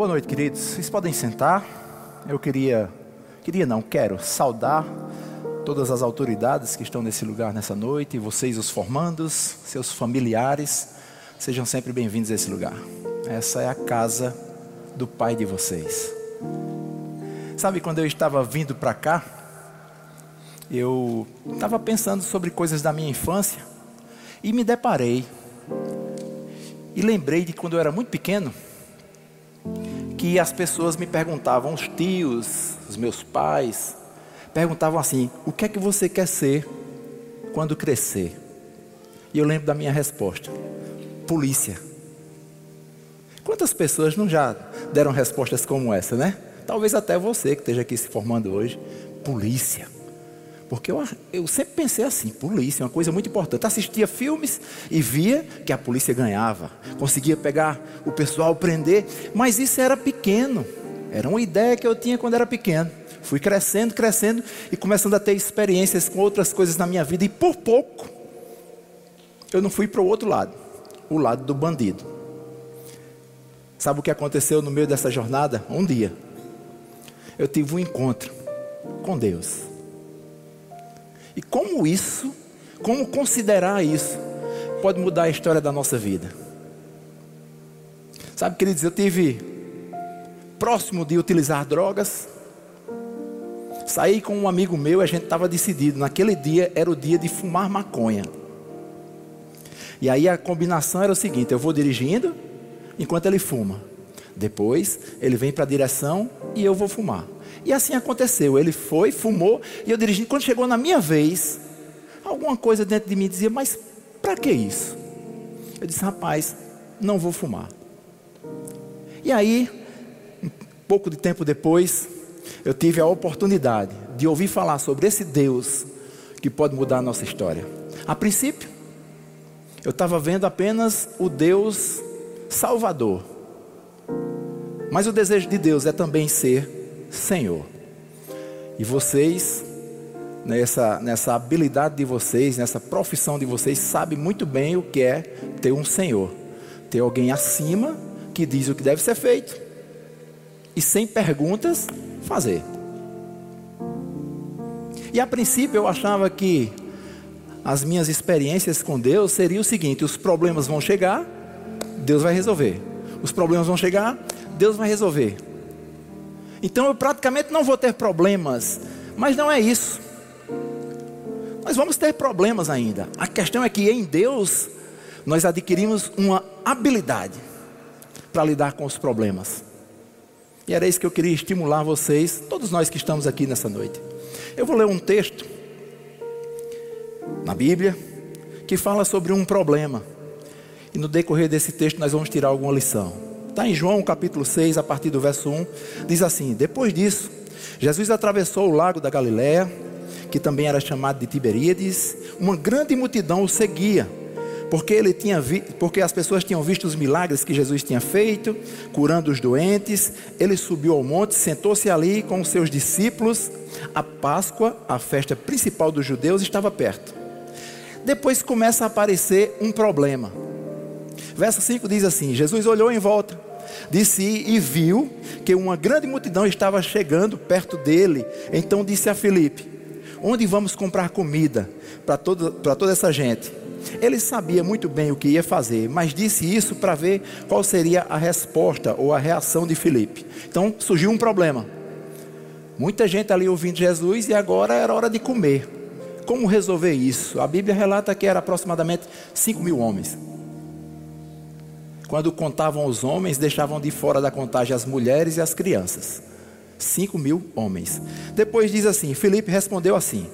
Boa noite, queridos. Vocês podem sentar. Eu queria, queria não, quero saudar todas as autoridades que estão nesse lugar nessa noite, vocês, os formandos, seus familiares, sejam sempre bem-vindos a esse lugar. Essa é a casa do Pai de vocês. Sabe quando eu estava vindo para cá, eu estava pensando sobre coisas da minha infância e me deparei e lembrei de quando eu era muito pequeno que as pessoas me perguntavam, os tios, os meus pais, perguntavam assim: o que é que você quer ser quando crescer? E eu lembro da minha resposta: polícia. Quantas pessoas não já deram respostas como essa, né? Talvez até você que esteja aqui se formando hoje, polícia. Porque eu, eu sempre pensei assim, polícia, é uma coisa muito importante. Assistia filmes e via que a polícia ganhava, conseguia pegar o pessoal, prender, mas isso era pequeno. Era uma ideia que eu tinha quando era pequeno. Fui crescendo, crescendo e começando a ter experiências com outras coisas na minha vida, e por pouco eu não fui para o outro lado o lado do bandido. Sabe o que aconteceu no meio dessa jornada? Um dia, eu tive um encontro com Deus. E como isso, como considerar isso, pode mudar a história da nossa vida? Sabe, queridos, eu tive próximo de utilizar drogas. Saí com um amigo meu, a gente estava decidido. Naquele dia era o dia de fumar maconha. E aí a combinação era o seguinte: eu vou dirigindo enquanto ele fuma. Depois ele vem para a direção e eu vou fumar. E assim aconteceu. Ele foi, fumou e eu dirigi. Quando chegou na minha vez, alguma coisa dentro de mim dizia: Mas para que isso? Eu disse: Rapaz, não vou fumar. E aí, um pouco de tempo depois, eu tive a oportunidade de ouvir falar sobre esse Deus que pode mudar a nossa história. A princípio, eu estava vendo apenas o Deus Salvador. Mas o desejo de Deus é também ser Senhor. E vocês, nessa, nessa habilidade de vocês, nessa profissão de vocês, sabem muito bem o que é ter um Senhor. Ter alguém acima que diz o que deve ser feito e sem perguntas fazer. E a princípio eu achava que as minhas experiências com Deus seria o seguinte: os problemas vão chegar, Deus vai resolver. Os problemas vão chegar, Deus vai resolver. Então eu praticamente não vou ter problemas, mas não é isso. Nós vamos ter problemas ainda. A questão é que em Deus nós adquirimos uma habilidade para lidar com os problemas. E era isso que eu queria estimular vocês, todos nós que estamos aqui nessa noite. Eu vou ler um texto na Bíblia que fala sobre um problema. E no decorrer desse texto nós vamos tirar alguma lição. Está em João capítulo 6, a partir do verso 1, diz assim: Depois disso, Jesus atravessou o lago da Galiléia, que também era chamado de Tiberíades, uma grande multidão o seguia, porque ele tinha vi, porque as pessoas tinham visto os milagres que Jesus tinha feito, curando os doentes. Ele subiu ao monte, sentou-se ali com os seus discípulos. A Páscoa, a festa principal dos judeus, estava perto. Depois começa a aparecer um problema. Verso 5 diz assim: Jesus olhou em volta, disse e viu que uma grande multidão estava chegando perto dele. Então disse a Filipe: Onde vamos comprar comida para toda essa gente? Ele sabia muito bem o que ia fazer, mas disse isso para ver qual seria a resposta ou a reação de Filipe. Então surgiu um problema. Muita gente ali ouvindo Jesus e agora era hora de comer. Como resolver isso? A Bíblia relata que era aproximadamente 5 mil homens. Quando contavam os homens, deixavam de fora da contagem as mulheres e as crianças. 5 mil homens. Depois diz assim: Felipe respondeu assim: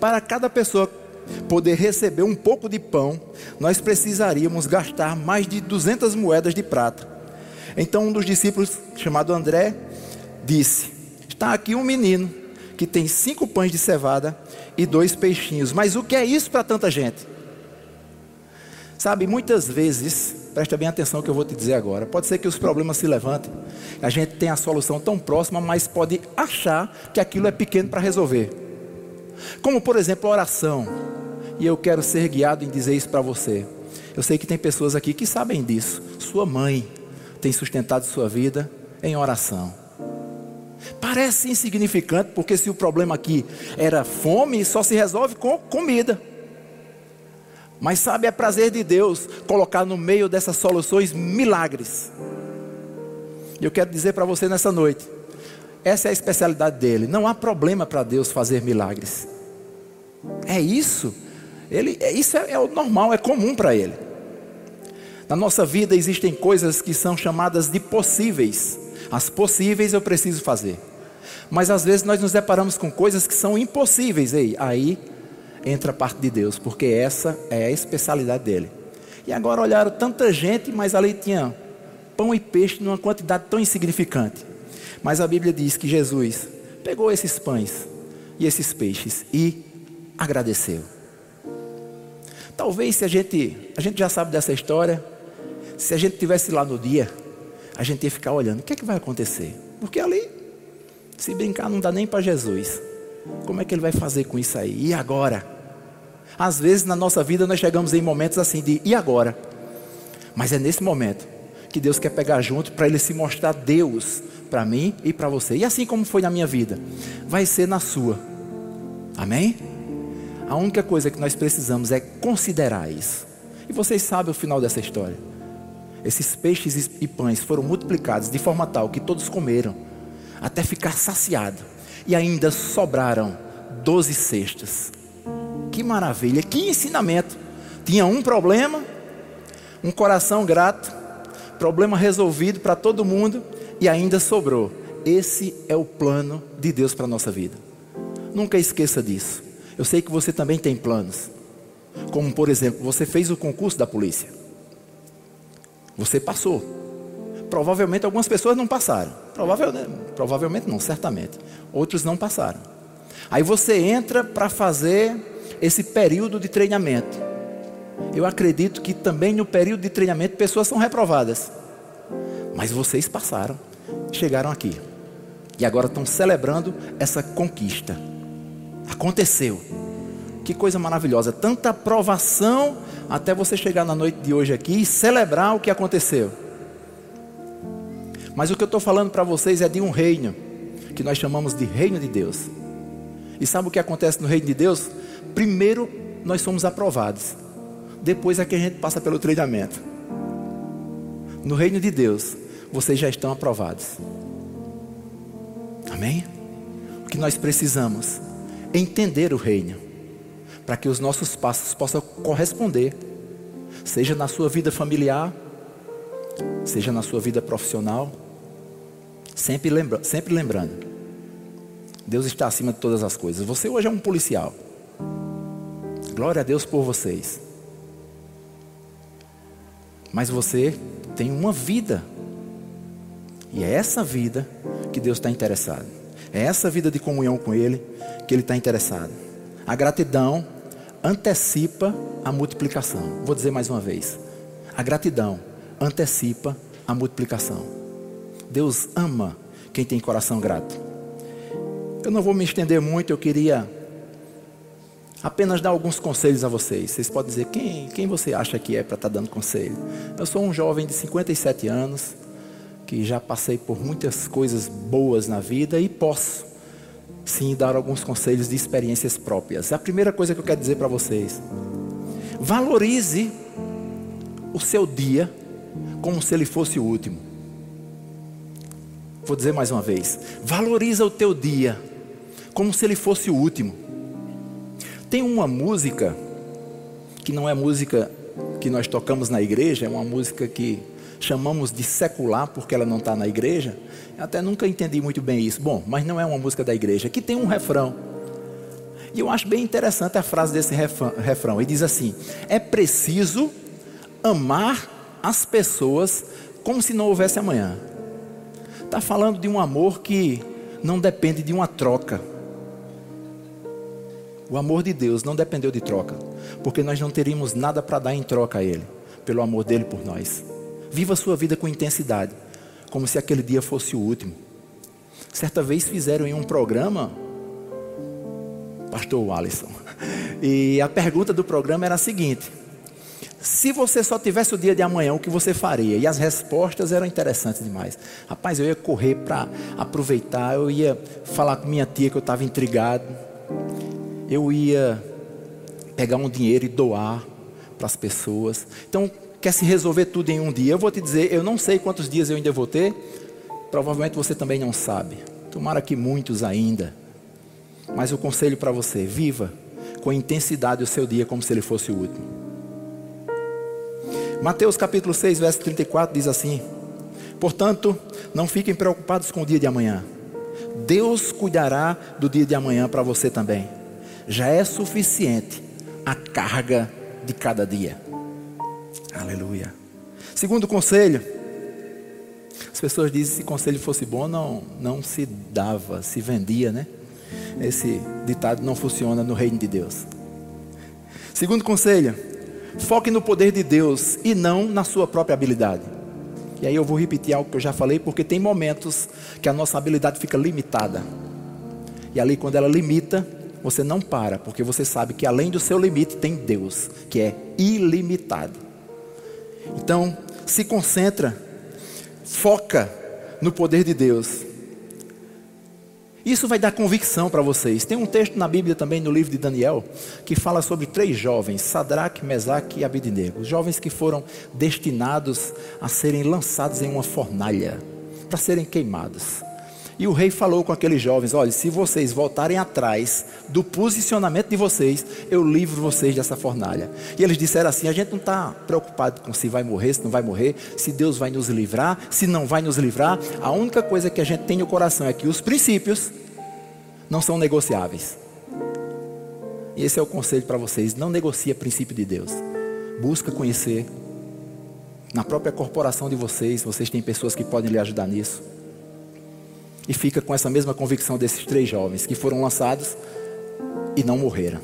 Para cada pessoa poder receber um pouco de pão, nós precisaríamos gastar mais de 200 moedas de prata. Então um dos discípulos, chamado André, disse: Está aqui um menino que tem cinco pães de cevada e dois peixinhos. Mas o que é isso para tanta gente? Sabe, muitas vezes, presta bem atenção no que eu vou te dizer agora. Pode ser que os problemas se levantem, a gente tem a solução tão próxima, mas pode achar que aquilo é pequeno para resolver. Como, por exemplo, a oração. E eu quero ser guiado em dizer isso para você. Eu sei que tem pessoas aqui que sabem disso. Sua mãe tem sustentado sua vida em oração. Parece insignificante, porque se o problema aqui era fome, só se resolve com comida. Mas sabe, é prazer de Deus colocar no meio dessas soluções milagres. E eu quero dizer para você nessa noite: essa é a especialidade dele. Não há problema para Deus fazer milagres. É isso. Ele, é, isso é, é o normal, é comum para ele. Na nossa vida existem coisas que são chamadas de possíveis. As possíveis eu preciso fazer. Mas às vezes nós nos deparamos com coisas que são impossíveis. Ei, aí entra a parte de Deus, porque essa é a especialidade dele. E agora olharam tanta gente, mas ali tinha pão e peixe numa quantidade tão insignificante. Mas a Bíblia diz que Jesus pegou esses pães e esses peixes e agradeceu. Talvez se a gente, a gente já sabe dessa história, se a gente tivesse lá no dia, a gente ia ficar olhando, o que é que vai acontecer? Porque ali, se brincar, não dá nem para Jesus. Como é que ele vai fazer com isso aí? E agora? Às vezes na nossa vida nós chegamos em momentos assim de e agora? Mas é nesse momento que Deus quer pegar junto para ele se mostrar Deus para mim e para você. E assim como foi na minha vida, vai ser na sua. Amém? A única coisa que nós precisamos é considerar isso. E vocês sabem o final dessa história. Esses peixes e pães foram multiplicados de forma tal que todos comeram, até ficar saciado. E ainda sobraram doze cestas. Que maravilha, que ensinamento. Tinha um problema, um coração grato, problema resolvido para todo mundo e ainda sobrou. Esse é o plano de Deus para a nossa vida. Nunca esqueça disso. Eu sei que você também tem planos. Como, por exemplo, você fez o concurso da polícia. Você passou. Provavelmente algumas pessoas não passaram. Provavelmente, provavelmente não, certamente. Outros não passaram. Aí você entra para fazer esse período de treinamento. Eu acredito que também no período de treinamento pessoas são reprovadas. Mas vocês passaram, chegaram aqui. E agora estão celebrando essa conquista. Aconteceu. Que coisa maravilhosa. Tanta aprovação até você chegar na noite de hoje aqui e celebrar o que aconteceu. Mas o que eu estou falando para vocês é de um reino que nós chamamos de reino de Deus. E sabe o que acontece no reino de Deus? Primeiro nós somos aprovados, depois é que a gente passa pelo treinamento. No reino de Deus, vocês já estão aprovados. Amém? O que nós precisamos é entender o reino, para que os nossos passos possam corresponder, seja na sua vida familiar, seja na sua vida profissional, sempre, lembra, sempre lembrando, Deus está acima de todas as coisas. Você hoje é um policial. Glória a Deus por vocês. Mas você tem uma vida. E é essa vida que Deus está interessado. É essa vida de comunhão com Ele que Ele está interessado. A gratidão antecipa a multiplicação. Vou dizer mais uma vez. A gratidão antecipa a multiplicação. Deus ama quem tem coração grato. Eu não vou me estender muito, eu queria apenas dar alguns conselhos a vocês. Vocês podem dizer quem, quem você acha que é para estar tá dando conselho. Eu sou um jovem de 57 anos que já passei por muitas coisas boas na vida e posso sim dar alguns conselhos de experiências próprias. A primeira coisa que eu quero dizer para vocês: valorize o seu dia como se ele fosse o último. Vou dizer mais uma vez: valoriza o teu dia como se ele fosse o último. Tem uma música que não é música que nós tocamos na igreja, é uma música que chamamos de secular porque ela não está na igreja. Eu até nunca entendi muito bem isso. Bom, mas não é uma música da igreja, que tem um refrão. E eu acho bem interessante a frase desse refrão. Ele diz assim: é preciso amar as pessoas como se não houvesse amanhã. Está falando de um amor que não depende de uma troca. O amor de Deus não dependeu de troca, porque nós não teríamos nada para dar em troca a Ele, pelo amor dele por nós. Viva a sua vida com intensidade, como se aquele dia fosse o último. Certa vez fizeram em um programa, Pastor Alisson, e a pergunta do programa era a seguinte: Se você só tivesse o dia de amanhã, o que você faria? E as respostas eram interessantes demais. Rapaz, eu ia correr para aproveitar, eu ia falar com minha tia que eu estava intrigado, eu ia pegar um dinheiro e doar para as pessoas. Então, quer se resolver tudo em um dia? Eu vou te dizer, eu não sei quantos dias eu ainda vou ter, provavelmente você também não sabe. Tomara que muitos ainda. Mas o conselho para você: viva com intensidade o seu dia como se ele fosse o último. Mateus capítulo 6, verso 34 diz assim: Portanto, não fiquem preocupados com o dia de amanhã. Deus cuidará do dia de amanhã para você também. Já é suficiente a carga de cada dia. Aleluia. Segundo conselho, as pessoas dizem que se conselho fosse bom, não, não se dava, se vendia, né? Esse ditado não funciona no reino de Deus. Segundo conselho, foque no poder de Deus e não na sua própria habilidade. E aí eu vou repetir algo que eu já falei, porque tem momentos que a nossa habilidade fica limitada. E ali, quando ela limita, você não para, porque você sabe que além do seu limite tem Deus, que é ilimitado. Então, se concentra, foca no poder de Deus isso vai dar convicção para vocês. Tem um texto na Bíblia também, no livro de Daniel, que fala sobre três jovens, Sadraque, Mesaque e Abidnego. Jovens que foram destinados a serem lançados em uma fornalha, para serem queimados. E o rei falou com aqueles jovens: olha, se vocês voltarem atrás do posicionamento de vocês, eu livro vocês dessa fornalha. E eles disseram assim: a gente não está preocupado com se vai morrer, se não vai morrer, se Deus vai nos livrar, se não vai nos livrar. A única coisa que a gente tem no coração é que os princípios não são negociáveis. E esse é o conselho para vocês: não negocia princípio de Deus. Busca conhecer. Na própria corporação de vocês, vocês têm pessoas que podem lhe ajudar nisso e fica com essa mesma convicção desses três jovens que foram lançados e não morreram,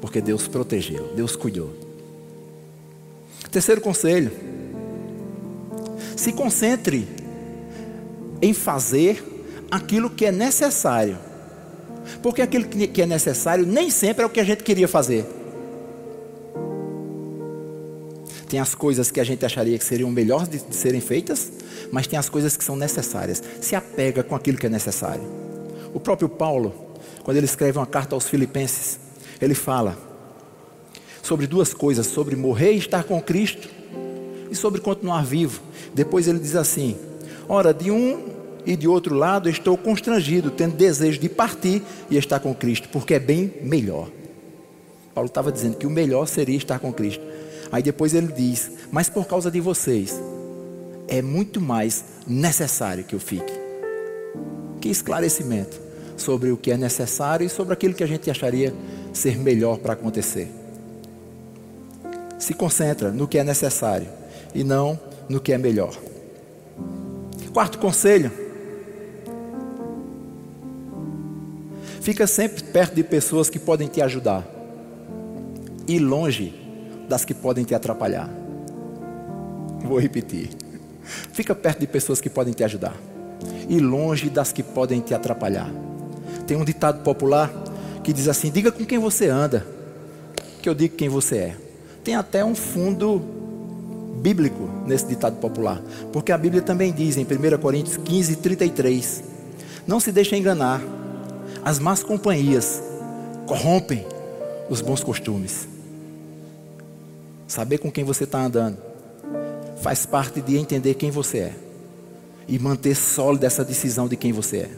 porque Deus protegeu, Deus cuidou. Terceiro conselho: se concentre em fazer aquilo que é necessário, porque aquilo que é necessário nem sempre é o que a gente queria fazer. Tem as coisas que a gente acharia que seriam melhores de, de serem feitas, mas tem as coisas que são necessárias. Se apega com aquilo que é necessário. O próprio Paulo, quando ele escreve uma carta aos Filipenses, ele fala sobre duas coisas: sobre morrer e estar com Cristo, e sobre continuar vivo. Depois ele diz assim: Ora, de um e de outro lado estou constrangido, tendo desejo de partir e estar com Cristo, porque é bem melhor. Paulo estava dizendo que o melhor seria estar com Cristo. Aí depois ele diz: Mas por causa de vocês, é muito mais necessário que eu fique. Que esclarecimento sobre o que é necessário e sobre aquilo que a gente acharia ser melhor para acontecer. Se concentra no que é necessário e não no que é melhor. Quarto conselho: fica sempre perto de pessoas que podem te ajudar e longe das que podem te atrapalhar. Vou repetir. Fica perto de pessoas que podem te ajudar e longe das que podem te atrapalhar. Tem um ditado popular que diz assim: diga com quem você anda, que eu digo quem você é. Tem até um fundo bíblico nesse ditado popular, porque a Bíblia também diz em 1 Coríntios 15, 33: Não se deixe enganar, as más companhias corrompem os bons costumes. Saber com quem você está andando faz parte de entender quem você é e manter sólida essa decisão de quem você é.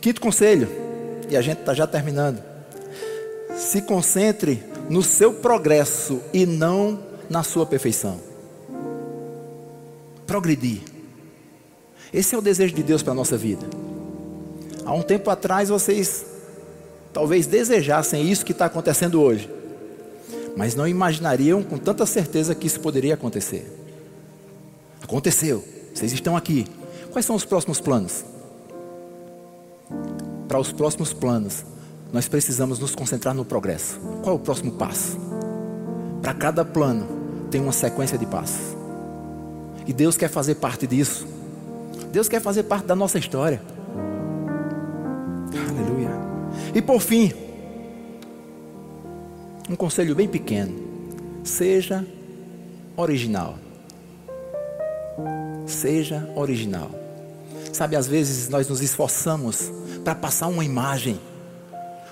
Quinto conselho, e a gente está já terminando. Se concentre no seu progresso e não na sua perfeição. Progredir. Esse é o desejo de Deus para a nossa vida. Há um tempo atrás vocês talvez desejassem isso que está acontecendo hoje mas não imaginariam com tanta certeza que isso poderia acontecer. Aconteceu, vocês estão aqui. Quais são os próximos planos? Para os próximos planos, nós precisamos nos concentrar no progresso. Qual é o próximo passo? Para cada plano, tem uma sequência de passos. E Deus quer fazer parte disso. Deus quer fazer parte da nossa história. Aleluia. E por fim, Um conselho bem pequeno. Seja original. Seja original. Sabe, às vezes nós nos esforçamos para passar uma imagem,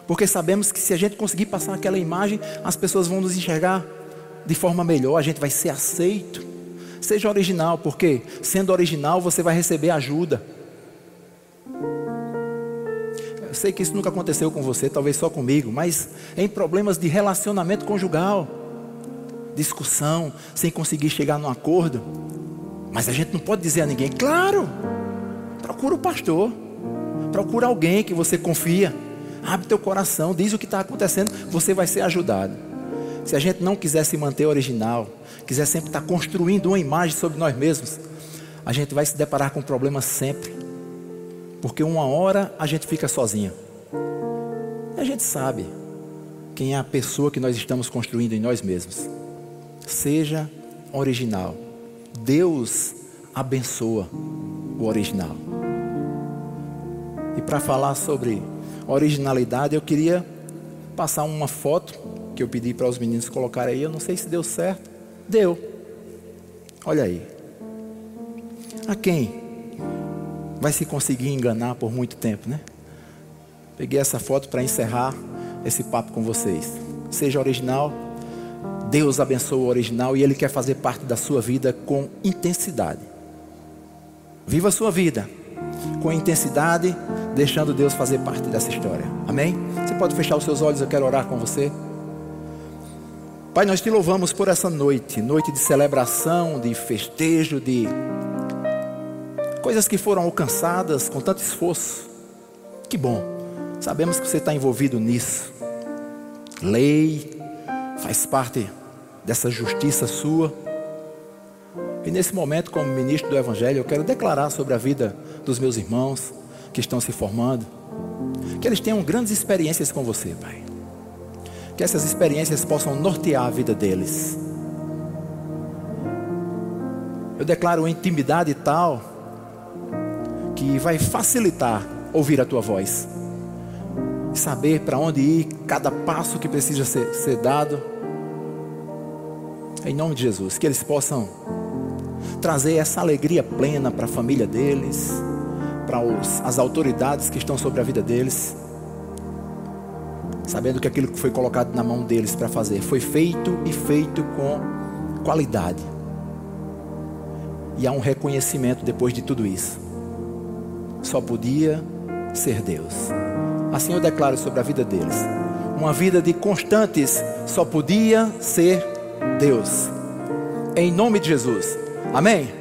porque sabemos que se a gente conseguir passar aquela imagem, as pessoas vão nos enxergar de forma melhor, a gente vai ser aceito. Seja original, porque sendo original você vai receber ajuda. Sei que isso nunca aconteceu com você, talvez só comigo, mas em problemas de relacionamento conjugal, discussão, sem conseguir chegar num acordo, mas a gente não pode dizer a ninguém, claro, procura o pastor, procura alguém que você confia, abre teu coração, diz o que está acontecendo, você vai ser ajudado. Se a gente não quiser se manter original, quiser sempre estar tá construindo uma imagem sobre nós mesmos, a gente vai se deparar com problemas sempre. Porque uma hora a gente fica sozinho. E a gente sabe quem é a pessoa que nós estamos construindo em nós mesmos. Seja original. Deus abençoa o original. E para falar sobre originalidade, eu queria passar uma foto que eu pedi para os meninos colocarem aí. Eu não sei se deu certo. Deu. Olha aí. A quem vai se conseguir enganar por muito tempo, né? Peguei essa foto para encerrar esse papo com vocês. Seja original, Deus abençoa o original e Ele quer fazer parte da sua vida com intensidade. Viva a sua vida com intensidade, deixando Deus fazer parte dessa história. Amém? Você pode fechar os seus olhos, eu quero orar com você. Pai, nós te louvamos por essa noite, noite de celebração, de festejo, de coisas que foram alcançadas com tanto esforço. Que bom, sabemos que você está envolvido nisso. Lei faz parte dessa justiça sua. E nesse momento, como ministro do Evangelho, eu quero declarar sobre a vida dos meus irmãos que estão se formando, que eles tenham grandes experiências com você, Pai. Que essas experiências possam nortear a vida deles. Eu declaro intimidade tal que vai facilitar ouvir a tua voz, saber para onde ir, cada passo que precisa ser, ser dado em nome de Jesus, que eles possam trazer essa alegria plena para a família deles, para as autoridades que estão sobre a vida deles, sabendo que aquilo que foi colocado na mão deles para fazer foi feito e feito com qualidade. E há um reconhecimento depois de tudo isso. Só podia ser Deus. Assim eu declaro sobre a vida deles. Uma vida de constantes só podia ser Deus. Em nome de Jesus. Amém?